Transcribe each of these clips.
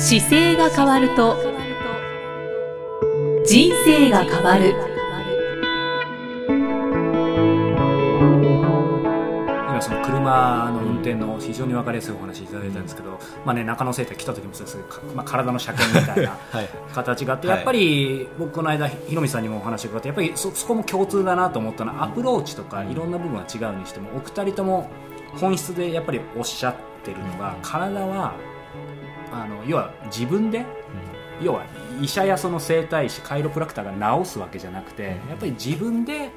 姿勢が変わると人生が変わる。今その車の運転の非常に分かりやすいお話いただいたんですけど、まあね、中野生態来た時もそうですけどかまあ、体の車検みたいなはい。形があって、はい。やっぱり僕この間ひろみさんにもお話を伺ってやっぱりそそこも共通だなと思ったのはアプローチとかいろんな部分は違うにしてもお二人とも本質でやっぱりおっしゃってるのが体はあの要は自分で要は医者やその整体師カイロプラクターが治すわけじゃなくてやっぱり自分で、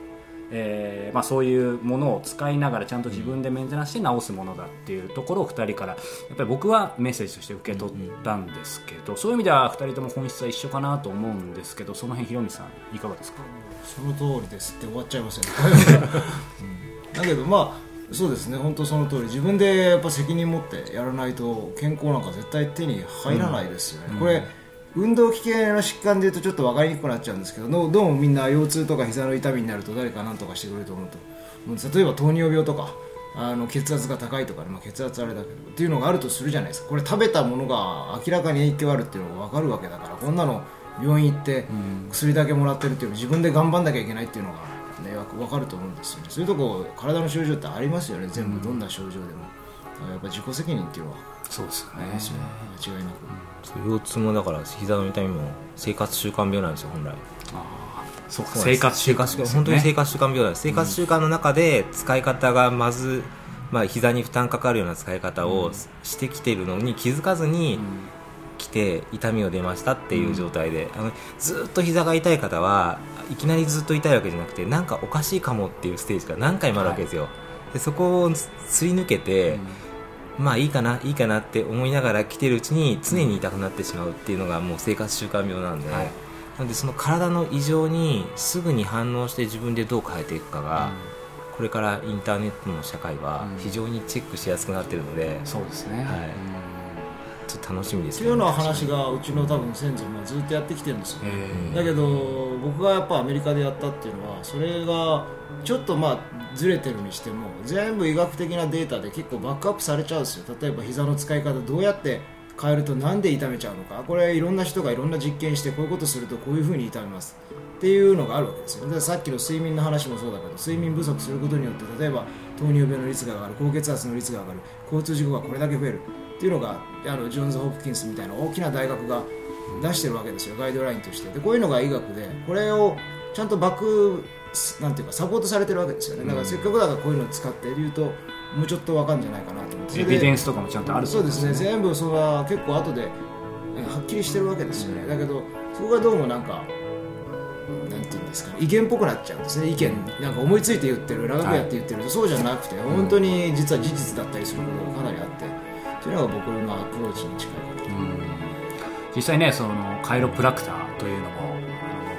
えーまあ、そういうものを使いながらちゃんと自分でメンテナンスして治すものだっていうところを2人からやっぱり僕はメッセージとして受け取ったんですけどそういう意味では2人とも本質は一緒かなと思うんですけどその辺ひろみさんいかがですか？その通りですって終わっちゃいますよね、うん。だけどまあそうですね。本当その通り。自分でやっぱ責任持ってやらないと健康なんか絶対手に入らないですよね、これ運動器系の疾患でいうとちょっと分かりにくくなっちゃうんですけどどうどうもみんな腰痛とか膝の痛みになると誰か何とかしてくれると思うと例えば糖尿病とかあの血圧が高いとかね、まあ、血圧あれだけどっていうのがあるとするじゃないですか。これ食べたものが明らかに影響あるっていうのが分かるわけだからこんなの病院行って薬だけもらってるっていうの自分で頑張んなきゃいけないっていうのが、ね、わ分かると思うんですよね。そういうとこ体の症状ってありますよね。全部どんな症状でも、だからやっぱ自己責任っていうのは。そうですよね。間違いなく、そう腰痛もだから膝の痛みも生活習慣病なんですよ本来。そうか。そうなんです。生活習慣。生活本当に生活習慣病なんです、生活習慣の中で使い方がまず、まあ、膝に負担かかるような使い方をしてきているのに気づかずに来て痛みを出ましたっていう状態で、あのずっと膝が痛い方はいきなりずっと痛いわけじゃなくてなんかおかしいかもっていうステージが何回もあるわけですよ、でそこをすり抜けて、まあいいかないいかなって思いながら来てるうちに常に痛くなってしまうっていうのがもう生活習慣病なんで、はい。なのでその体の異常にすぐに反応して自分でどう変えていくかが、これからインターネットの社会は非常にチェックしやすくなってるので、そうですね、はいちょっと楽しみですっていうような話がうちの多分先祖もずっとやってきてるんですよ、えだけど僕がやっぱアメリカでやったっていうのはそれがちょっとまあずれてるにしても全部医学的なデータで結構バックアップされちゃうんですよ。例えば膝の使い方どうやって変えるとなんで痛めちゃうのか。これいろんな人がいろんな実験してこういうことするとこういうふうに痛めます。っていうのがあるわけですよ。でさっきの睡眠の話もそうだけど睡眠不足することによって例えば糖尿病の率が上がる高血圧の率が上がる交通事故がこれだけ増えるっていうのがあのジョンズ・ホプキンスみたいな大きな大学が出してるわけですよガイドラインとして。でこういうのが医学でこれをちゃんとバックなんていうかサポートされてるわけですよね。だからせっかくだからこういうのを使って言うともうちょっとわかるんじゃないかなと思って。エビデンスとかもちゃんとあるそうですね。全部それは結構後でえはっきりしてるわけですよね。だけどそこがどうもなんかなんていうんですか意見っぽくなっちゃうんですね。意見。なんか思いついて言ってる長くやって言ってると、そうじゃなくて本当に実は事実だったりすることがかなりあってっていうのが僕のアプローチに近いかなと。実際ねそのカイロプラクターというのも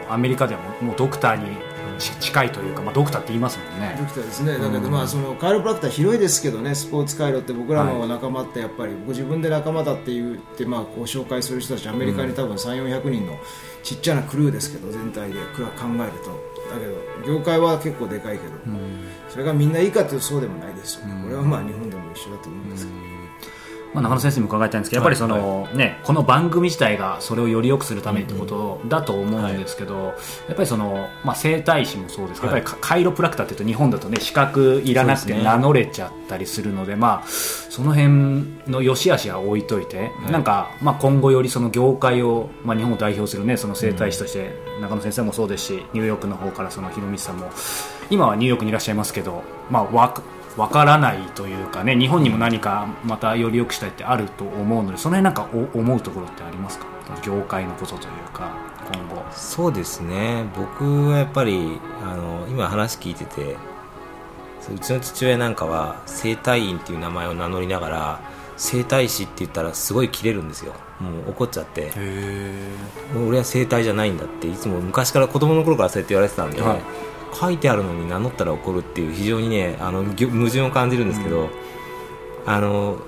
アメリカではもうもうドクターにち近いというか、まあ、ドクターって言いますもんね。ドクターですね。だけど、まあそのカイロプラクター広いですけどねスポーツカイロって僕らの仲間ってやっぱり、ご自分で仲間だって言って、まあ、こう紹介する人たちアメリカに多分3 4 0 0人のちっちゃなクルーですけど全体で考えると。だけど業界は結構でかいけど、それがみんないいかというとそうでもないですよね、これはまあ日本でも一緒だと思うんですけど、まあ、中野先生にも伺いたいんですけど、やっぱりその、ね、この番組自体がそれをより良くするためにってことだと思うんですけど、やっぱりその、まあ、整体師もそうですけど、はい。やっぱりカカイロプラクターっていうと日本だとね資格いらなくて名乗れちゃったりするのでまあその辺の良し悪しは置いといて、い。なんか、まあ、今後よりその業界を、まあ、日本を代表するねその整体師として、中野先生もそうですしニューヨークの方からその広道さんも今はニューヨークにいらっしゃいますけど、まあ、わわからないというかね日本にも何かまたより良くしたいってあると思うのでその辺なんかお思うところってありますか？業界のことというか今後。そうですね。僕はやっぱりあの今話聞いててそううちの父親なんかは整体院っていう名前を名乗りながら整体師って言ったらすごいキレるんですよ。もう怒っちゃって。俺は整体じゃないんだっていつも昔から子供の頃からそうやって言われてたんで、はい書いてあるのに名乗ったら怒るっていう非常にねあの矛盾を感じるんですけど、あの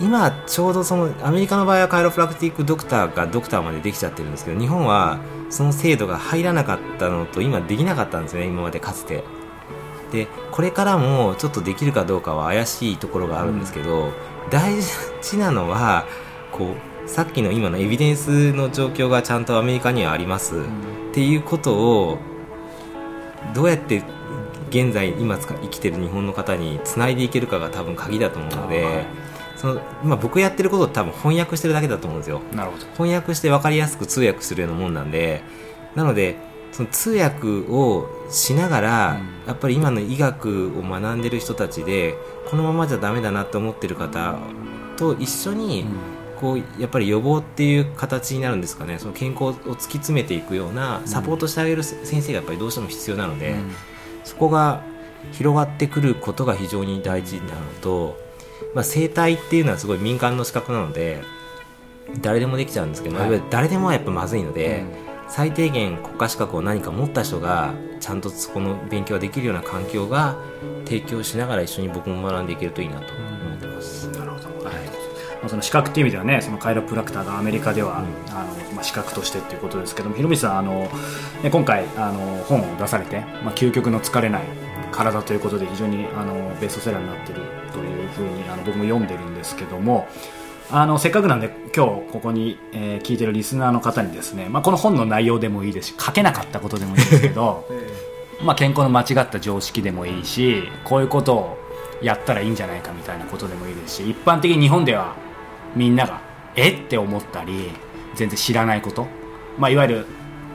今ちょうどそのアメリカの場合はカイロプラクティックドクターがドクターまでできちゃってるんですけど日本はその制度が入らなかったのと今できなかったんですよね今までかつて。でこれからもちょっとできるかどうかは怪しいところがあるんですけど、大事なのはこうさっきの今のエビデンスの状況がちゃんとアメリカにはあります、っていうことをどうやって現在今生きてる日本の方につないでいけるかが多分鍵だと思うので、はいそのまあ、僕やってることを多分翻訳してるだけだと思うんですよ。翻訳して分かりやすく通訳するようなもんなんでなのでその通訳をしながら、うん。やっぱり今の医学を学んでる人たちでこのままじゃダメだなと思ってる方と一緒に、こうやっぱり予防っていう形になるんですかね。その健康を突き詰めていくようなサポートしてあげる先生がやっぱりどうしても必要なので、そこが広がってくることが非常に大事なのと、まあ、生態っていうのはすごい民間の資格なので誰でもできちゃうんですけど、はい。誰でもはやっぱまずいので、最低限国家資格を何か持った人がちゃんとそこの勉強ができるような環境が提供しながら一緒に僕も学んでいけるといいなと思ってます。なるほど、はいまあ、その資格っていう意味ではねそのカイロプラクターがアメリカでは、あのまあ、資格としてっていうことですけどもひろみさんあの、ね、今回あの本を出されて、まあ、究極の疲れない体ということで非常にあのベストセラーになってるというふうにあの僕も読んでるんですけどもあのせっかくなんで今日ここに、えー聞いてるリスナーの方にですね、まあ、この本の内容でもいいですし書けなかったことでもいいですけど まあ、健康の間違った常識でもいいしこういうことをやったらいいんじゃないかみたいなことでもいいですし一般的に日本ではみんながえ？って思ったり全然知らないこと、まあ、いわゆる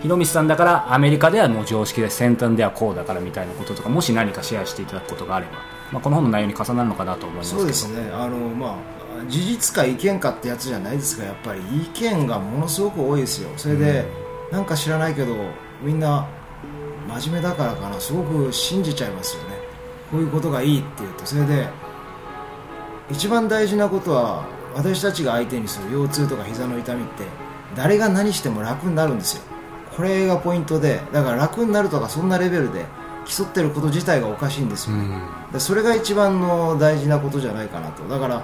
ひろみさんだからアメリカではもう常識で先端ではこうだからみたいなこととかもし何かシェアしていただくことがあれば、まあ、この本の内容に重なるのかなと思いますけど。そうですね。あの、まあ、事実か意見かってやつじゃないですがやっぱり意見がものすごく多いですよ。それで、なんか知らないけどみんな真面目だからかな。すごく信じちゃいますよね。こういうことがいいって言うと。それで一番大事なことは私たちが相手にする腰痛とか膝の痛みって誰が何しても楽になるんですよ。これがポイントでだから楽になるとかそんなレベルで競ってること自体がおかしいんですよ、うん。でそれが一番の大事なことじゃないかなと。だから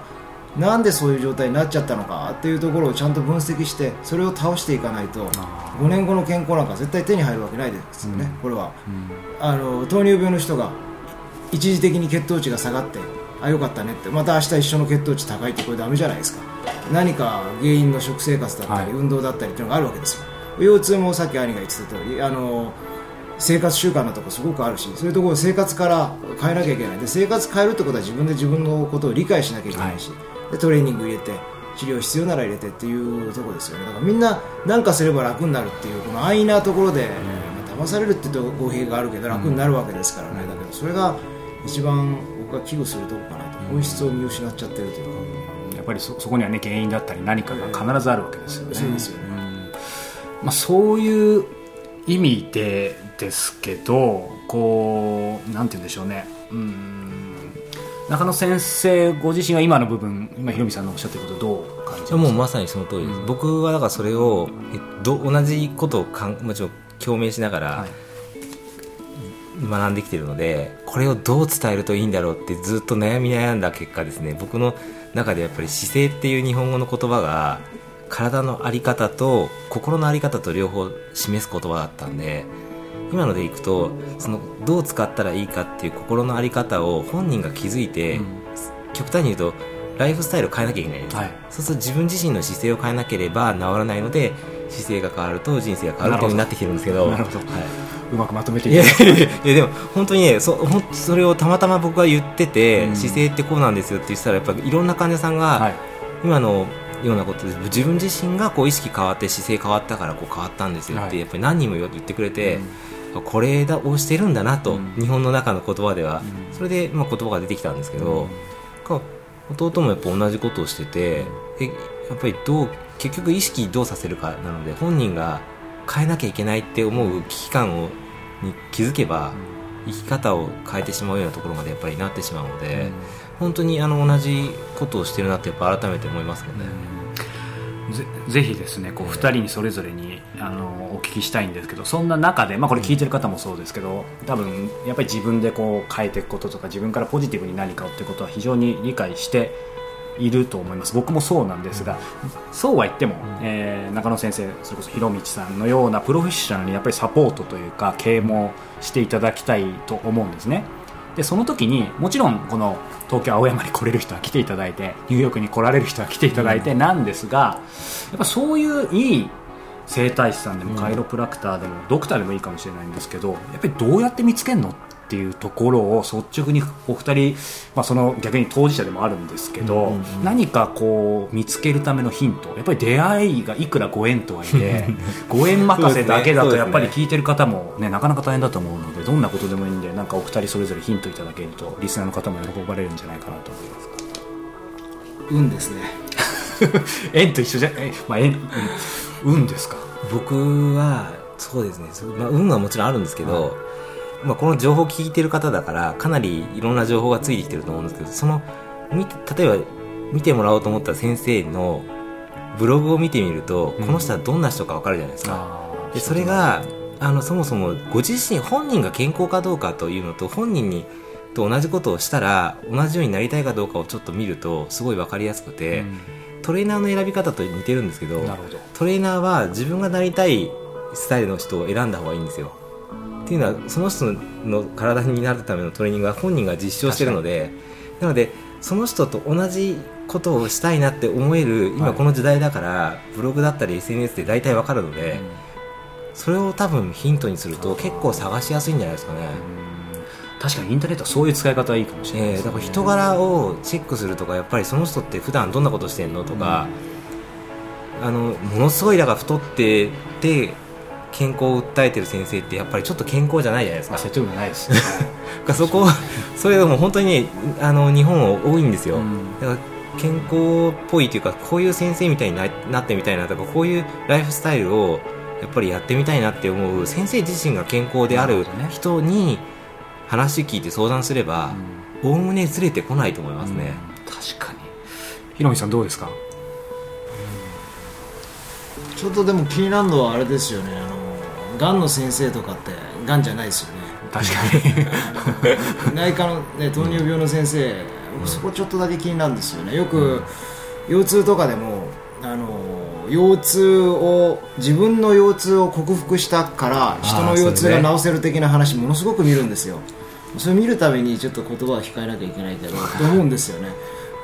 なんでそういう状態になっちゃったのかっていうところをちゃんと分析してそれを倒していかないとあ5年後の健康なんか絶対手に入るわけないですよね、うん。これは。うんあの糖尿病の人が一時的に血糖値が下がってあよかったねって。また明日一緒の血糖値高いってこれダメじゃないですか。何か原因の食生活だったり、はい。運動だったりっていうのがあるわけですよ。腰痛もさっき兄が言ってた通りあの生活習慣のとこすごくあるしそういうところを生活から変えなきゃいけない。で生活変えるってことは自分で自分のことを理解しなきゃいけないし、でトレーニング入れて治療必要なら入れてっていうところですよね。だからみんな何かすれば楽になるっていうこの安易なところで、まあ、騙されるって言うと語弊があるけど楽になるわけですからね、だけどそれが一番僕が危惧するところかなと。本質を見失っちゃってるというか、やっぱりそそこにはね原因だったり何かが必ずあるわけですよね。そうですよね。ん。まあ、そういう意味でですけどこうなんて言うんでしょうね。うん。中野先生ご自身は今の部分今ひろみさんのおっしゃってることどう感じますか？もうまさにその通りです、うん。僕はだからそれをえど同じことをかんもちろん共鳴しながらはい学んできてるので、これをどう伝えるといいんだろうってずっと悩み悩んだ結果ですね。僕の中でやっぱり姿勢っていう日本語の言葉が体の在り方と心の在り方と両方示す言葉だったんで今のでいくとそのどう使ったらいいかっていう心の在り方を本人が気づいて、うん。極端に言うとライフスタイルを変えなきゃいけないんです、はい。そうすると自分自身の姿勢を変えなければ治らないので姿勢が変わると人生が変わるようになってきてるんですけどなるほど。はうまくまとめていやでも本当にねそほんそれをたまたま僕が言ってて、うん。姿勢ってこうなんですよって言ってたらやっぱりいろんな患者さんが、はい。今のようなことで自分自身がこう意識変わって姿勢変わったからこう変わったんですよって、はい。やっぱり何人も言ってくれて、これだをしてるんだなと、うん。日本の中の言葉では、うん。それで、まあ、言葉が出てきたんですけど、か弟もやっぱ同じことをしててでやっぱりどう結局意識どうさせるかなので本人が変えなきゃいけないって思う危機感をに気づけば、生き方を変えてしまうようなところまでやっぱりなってしまうので、本当にあの同じことをしてるなってやっぱ改めて思いますよね。ぜぜひですねこう2人にそれぞれにあのお聞きしたいんですけどそんな中で、まあ、これ聞いてる方もそうですけど多分やっぱり自分でこう変えていくこととか自分からポジティブに何かをってことは非常に理解していると思います。僕もそうなんですがそうは言っても、えー中野先生それこそ広道さんのようなプロフェッショナルにやっぱりサポートというか啓蒙していただきたいと思うんですね。でその時にもちろんこの東京青山に来れる人は来ていただいてニューヨークに来られる人は来ていただいてなんですがやっぱそういういい整体師さんでもカイロプラクターでもドクターでもいいかもしれないんですけどやっぱりどうやって見つけるのっていうところを率直にお二人、まあ、その逆に当事者でもあるんですけど、何かこう見つけるためのヒント。やっぱり出会いがいくらご縁とはいえ ご縁任せだけだとやっぱり聞いてる方も、ね、なかなか大変だと思うのでどんなことでもいいんでなんかお二人それぞれヒントいただけるとリスナーの方も喜ばれるんじゃないかなと思います。運ですね。縁と一緒じゃえ、まあ、縁、うん、運ですか？僕はそうですね、そうまあ、運はもちろんあるんですけど、まあ、この情報を聞いてる方だからかなりいろんな情報がついてきてると思うんですけどその見て例えば見てもらおうと思った先生のブログを見てみると、うん。この人はどんな人か分かるじゃないですか、あでそれがあのそもそもご自身本人が健康かどうかというのと本人にと同じことをしたら同じようになりたいかどうかをちょっと見るとすごい分かりやすくて、トレーナーの選び方と似てるんですけど。トレーナーは自分がなりたいスタイルの人を選んだ方がいいんですよっていうのはその人の体になるためのトレーニングは本人が実証してるのでなのでその人と同じことをしたいなって思えるはい。今この時代だから、ブログだったり SNS で大体わかるので、それを多分ヒントにすると結構探しやすいんじゃないですかね、確かにインターネットはそういう使い方はいいかもしれないね。えーだから人柄をチェックするとかやっぱりその人って普段どんなことしてんのとか、あのものすごいだから太ってて健康を訴えてる先生ってやっぱりちょっと健康じゃないじゃないですか。まあ説得力ないです。ね そこそれでも本当にねあの日本多いんですよ、うん。だから健康っぽいというかこういう先生みたいにななってみたいなとかこういうライフスタイルをやっぱりやってみたいなって思う先生自身が健康である人に話聞いて相談すればおおむねずれてこないと思いますね、うん。確かに。ひろみさんどうですか？ちょっとでも気になるのはあれですよねがんの先生とかってがんじゃないですよね。確かに。内科の、ね、糖尿病の先生、そこちょっとだけ気になるんですよね。よく、腰痛とかでもあの腰痛を自分の腰痛を克服したから人の腰痛が治せる的な話ものすごく見るんですよ。それ見るためにちょっと言葉を控えなきゃいけないけどと思うんですよね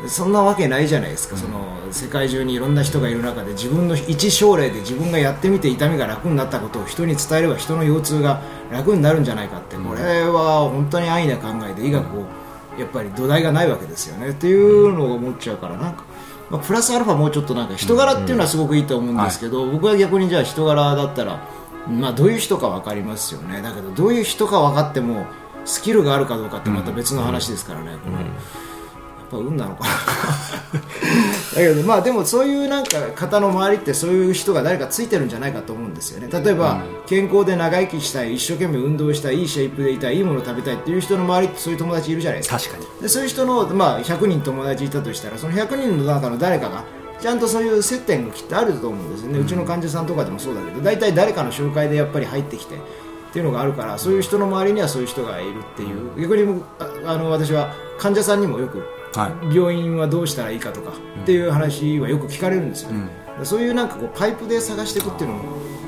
そんなわけないじゃないですか、その世界中にいろんな人がいる中で自分の一症例で自分がやってみて痛みが楽になったことを人に伝えれば人の腰痛が楽になるんじゃないかって。これは本当に安易な考えで医学をやっぱり土台がないわけですよね。っていうのを思っちゃうからなんか、まあ、プラスアルファもうちょっとなんか人柄っていうのはすごくいいと思うんですけど、僕は逆にじゃあ人柄だったら、まあ、どういう人か分かりますよね。だけどどういう人か分かってもスキルがあるかどうかってまた別の話ですからね、このぱ運なのかな。だけどまあでもそういうなんか方の周りってそういう人が誰かついてるんじゃないかと思うんですよね。例えば、健康で長生きしたい一生懸命運動したいいいシェイプでいたいいいものを食べたいっていう人の周りってそういう友達いるじゃないですか。確かに。でそういう人の、まあ、100人友達いたとしたらその100人の中の誰かがちゃんとそういう接点がきっとあると思うんですよね、うちの患者さんとかでもそうだけど大体誰かの紹介でやっぱり入ってきてっていうのがあるからそういう人の周りにはそういう人がいるっていう。逆に僕ああの私は患者さんにもよくはい病院はどうしたらいいかとかっていう話はよく聞かれるんですよ。ね、そういうなんかこうパイプで探していくっていうのも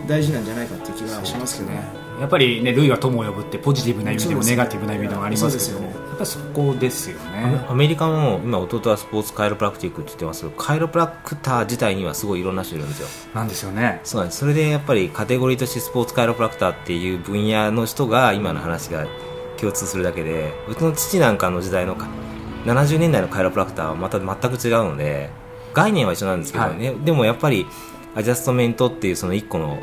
大事なんじゃないかっていう気がしますけどね。やっぱりね、類は友を呼ぶってポジティブな意味でもネガティブな意味でもありますけども、そうですよね。やっぱりそこですよね。アメリカも今弟はスポーツカイロプラクティックって言ってますけどカイロプラクター自体にはすごいいろんな人いるんですよ。なんですよね。そうなんです。それでやっぱりカテゴリーとしてスポーツカイロプラクターっていう分野の人が今の話が共通するだけでうちの父なんかの時代のか70年代のカイロプラクターはまた全く違うので概念は一緒なんですけどね、でもやっぱりアジャストメントっていうその一個の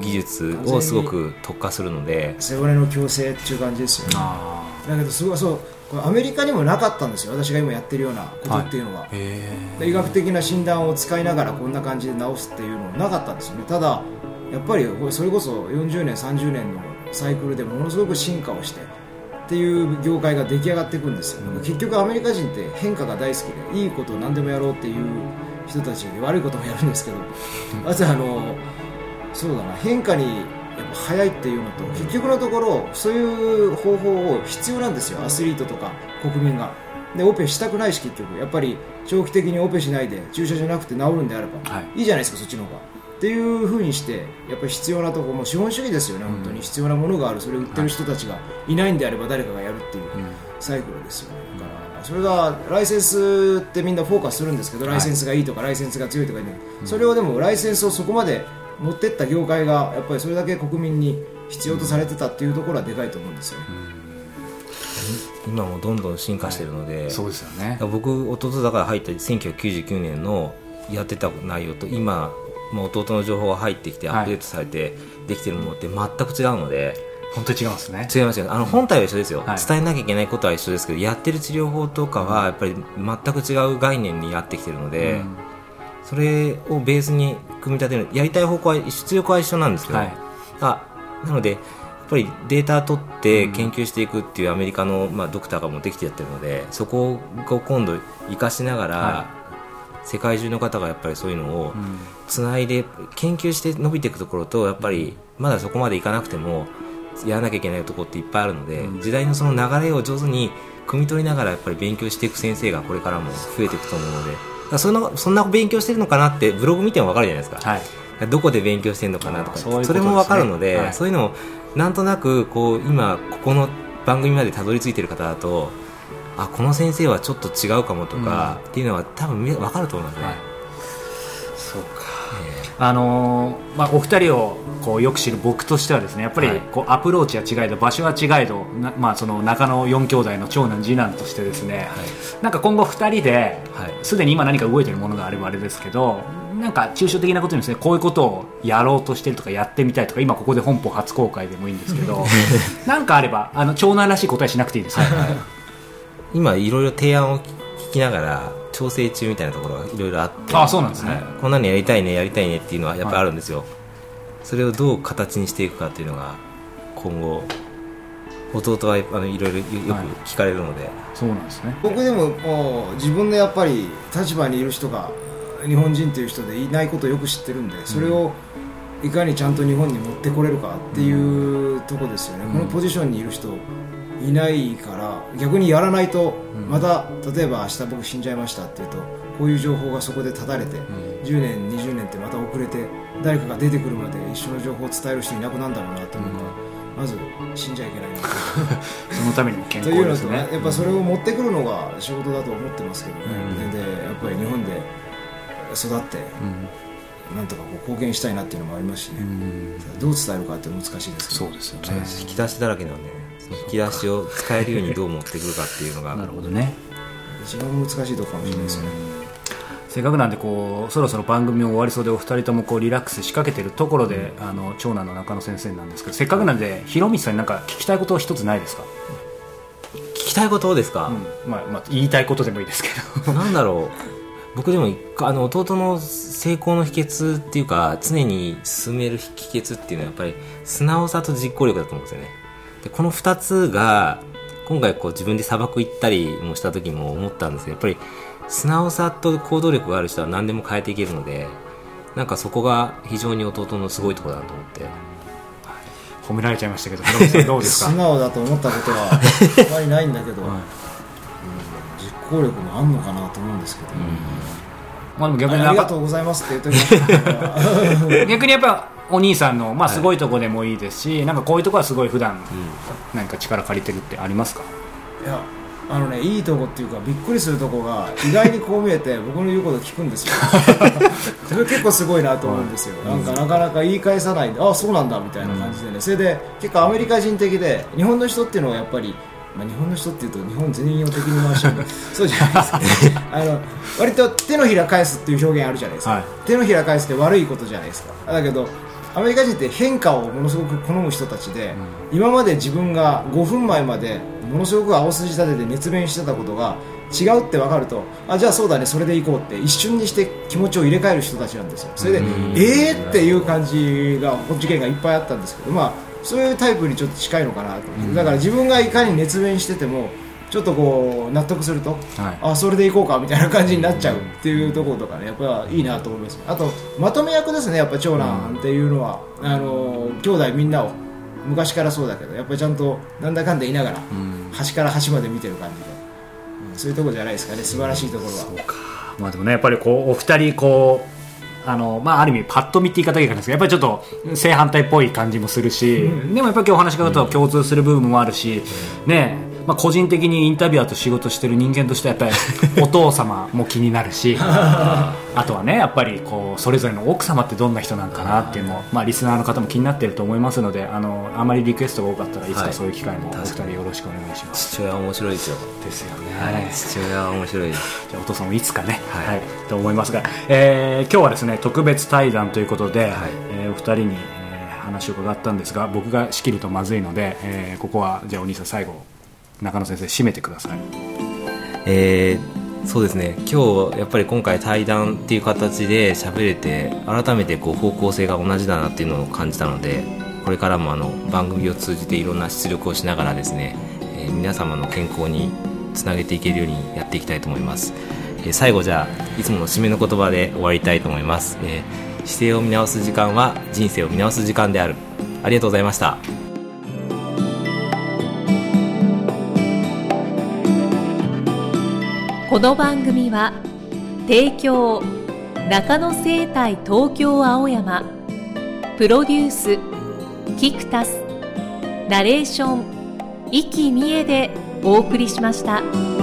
技術をすごく特化するので。背骨の矯正っていう感じですよね。あだけどすごいそうこれアメリカにもなかったんですよ。私が今やってるようなことっていうのは、あ。へで医学的な診断を使いながらこんな感じで治すっていうのはなかったんですよ。ねただやっぱりこれそれこそ40年30年のサイクルでものすごく進化をしてっていう業界が出来上がっていくんですよ、結局アメリカ人って変化が大好きでいいことを何でもやろうっていう人たちで悪いこともやるんですけどあとあのそうだな変化にやっぱ早いっていうのと結局のところそういう方法を必要なんですよ。アスリートとか国民が。でオペしたくないし結局。やっぱり長期的にオペしないで注射じゃなくて治るんであれば、はい。いいじゃないですかそっちの方がっていうふうにしてやっぱり必要なところもう資本主義ですよね、本当に。必要なものがある。それを売ってる人たちがいないんであれば誰かがやるっていう、サイクルですよね。だからそれがライセンスってみんなフォーカスするんですけど、ライセンスがいいとかライセンスが強いとか言うの。それをでもライセンスをそこまで持ってった業界がやっぱりそれだけ国民に必要とされてたっていうところはでかいと思うんですよね、今もどんどん進化してるので、そうですよね。僕弟だから入った1999年のやってた内容と今もう弟の情報が入ってきてアップデートされてできてるものって全く違うので、本当に違いますね。違いますよあの本体は一緒ですよ、はい。伝えなきゃいけないことは一緒ですけどやってる治療法とかはやっぱり全く違う概念にやってきてるので、うん。それをベースに組み立てる。やりたい方向は出力は一緒なんですけど、はい。あなのでやっぱりデータ取って研究していくっていうアメリカの、まあ、ドクターがもうできてやってるのでそこを今度生かしながら、は世界中の方がやっぱりそういうのをうん。つないで研究して伸びていくところとやっぱりまだそこまでいかなくてもやらなきゃいけないところっていっぱいあるので、うん。時代のその流れを上手に汲み取りながらやっぱり勉強していく先生がこれからも増えていくと思うのでそんなそんな勉強してるのかなってブログ見ても分かるじゃないですか、はい。どこで勉強してるのかなとかそね。れも分かるので、はい。そういうのをなんとなくこう今ここの番組までたどり着いてる方だとあこの先生はちょっと違うかもとか、っていうのは多分み分かると思いますね、はい。そうか。あのーまあ、お二人をこうよく知る僕としてはですねやっぱりはい。こうアプローチは違いど場所は違いどな、まあ、その中野4兄弟の長男次男としてですね、なんか今後二人ではい。すでに今何か動いてるものがあればあれですけどなんか抽象的なことにですねこういうことをやろうとしてるとかやってみたいとか今ここで本邦初公開でもいいんですけど なんかあればあの長男らしい答えしなくていいですよ、今いろいろ提案を聞きながら調整中みたいなところがいろいろあってあそうなんですね。はい。こんなのやりたいねやりたいねっていうのはやっぱりあるんですよ、それをどう形にしていくかっていうのが今後弟はあのいろいろよよくはい聞かれるので、そうなんですね。僕でももう自分のやっぱり立場にいる人が日本人という人でいないことをよく知ってるんでそれをいかにちゃんと日本に持ってこれるかっていうとこですよね、このポジションにいる人いないから逆にやらないとまた例えば明日僕死んじゃいましたっていうとこういう情報がそこで断たれて、10年20年ってまた遅れて誰かが出てくるまで一緒の情報を伝える人いなくなるんだろうなと思うから、まず死んじゃいけない そのためにも健というの康ですねとねやっぱそれを持ってくるのが仕事だと思ってますけどね、うん。でやっぱり日本で育ってなんとかこう貢献したいなっていうのもありますしね、どう伝えるかって難しいですけど。そうですよね。引き出しだらけなんでその引き出しを使えるようにどう持ってくるかっていうのが。なるほどね。一番難しいとこかもしれないですよね、せっかくなんでこうそろそろ番組も終わりそうでお二人ともこうリラックスしかけてるところで、あの長男の中野先生なんですけどせっかくなんで広道さんになんか聞きたいこと一つないですか、聞きたいことですか、うんまあまあ、言いたいことでもいいですけど。なんだろう僕でも一回あの弟の成功の秘訣っていうか常に進める秘訣っていうのはやっぱり素直さと実行力だと思うんですよね。でこの2つが今回こう自分で砂漠行ったりもした時も思ったんですけどやっぱり素直さと行動力がある人は何でも変えていけるのでなんかそこが非常に弟のすごいところだと思って。褒められちゃいましたけど広道さんどうですか？素直だと思ったことはあまりないんだけど、はい実行力もあんのかなと思うんですけど、まあでも逆にありが中とうございますって言って 逆にやっぱお兄さんの、まあ、すごいとこでもいいですし、なんかこういうとこはすごい普段、なんか力借りてるってありますか？いやあのねいいとこっていうかびっくりするとこが意外にこう見えて僕の言うこと聞くんですよ。それ結構すごいなと思うんですよ、なんかなかなか言い返さないであそうなんだみたいな感じでね、それで結構アメリカ人的で日本の人っていうのはやっぱりまあ、日本の人っていうと日本全員を敵に回しちゃうそうじゃないですか。あの割と手のひら返すっていう表現あるじゃないですか、はい。手のひら返すって悪いことじゃないですか。だけどアメリカ人って変化をものすごく好む人たちで、今まで自分が5分前までものすごく青筋立てて熱弁してたことが違うって分かるとあじゃあそうだねそれでいこうって一瞬にして気持ちを入れ替える人たちなんですよ。それでえーっていう感じが事件がいっぱいあったんですけどまあそういうタイプにちょっと近いのかなと思って、だから自分がいかに熱弁しててもちょっとこう納得すると、はい。あそれでいこうかみたいな感じになっちゃうっていうところとかねやっぱいいなと思います。あとまとめ役ですねやっぱ長男っていうのは、あの兄弟みんなを昔からそうだけどやっぱりちゃんとなんだかんだ言いながら、端から端まで見てる感じで、うん。そういうところじゃないですかね素晴らしいところは、まあでもねやっぱりこうお二人こうあのまあ、ある意味パッと見って言い方がいいかなんですけどやっぱりちょっと正反対っぽい感じもするし、でもやっぱり今日お話し方と共通する部分もあるし、ねままあ、個人的にインタビュアーと仕事してる人間としてはやっぱり お父様も気になるし あとはねやっぱりこうそれぞれの奥様ってどんな人なんかなっていうのも、まあ、リスナーの方も気になってると思いますのであのあまりリクエストが多かったらいつかそういう機会もお二人よろしくお願いします、父親は面白いですよですよね、はい父親は面白い。ですじゃあお父さんもいつかね、ははいいと思いますが、えー今日はですね特別対談ということで、えーお二人に、えー話を伺ったんですが僕が仕切るとまずいので、えーここはじゃあお兄さん最後中野先生締めてください。えーそうですね。今日やっぱり今回対談っていう形で喋れて改めてこう方向性が同じだなっていうのを感じたのでこれからもあの番組を通じていろんな出力をしながらですね、えー皆様の健康につなげていけるようにやっていきたいと思います、えー最後じゃあいつもの締めの言葉で終わりたいと思います、えー姿勢を見直す時間は人生を見直す時間である。ありがとうございました。この番組は提供中野生態東京青山プロデュースキクタスナレーション生きみえでお送りしました。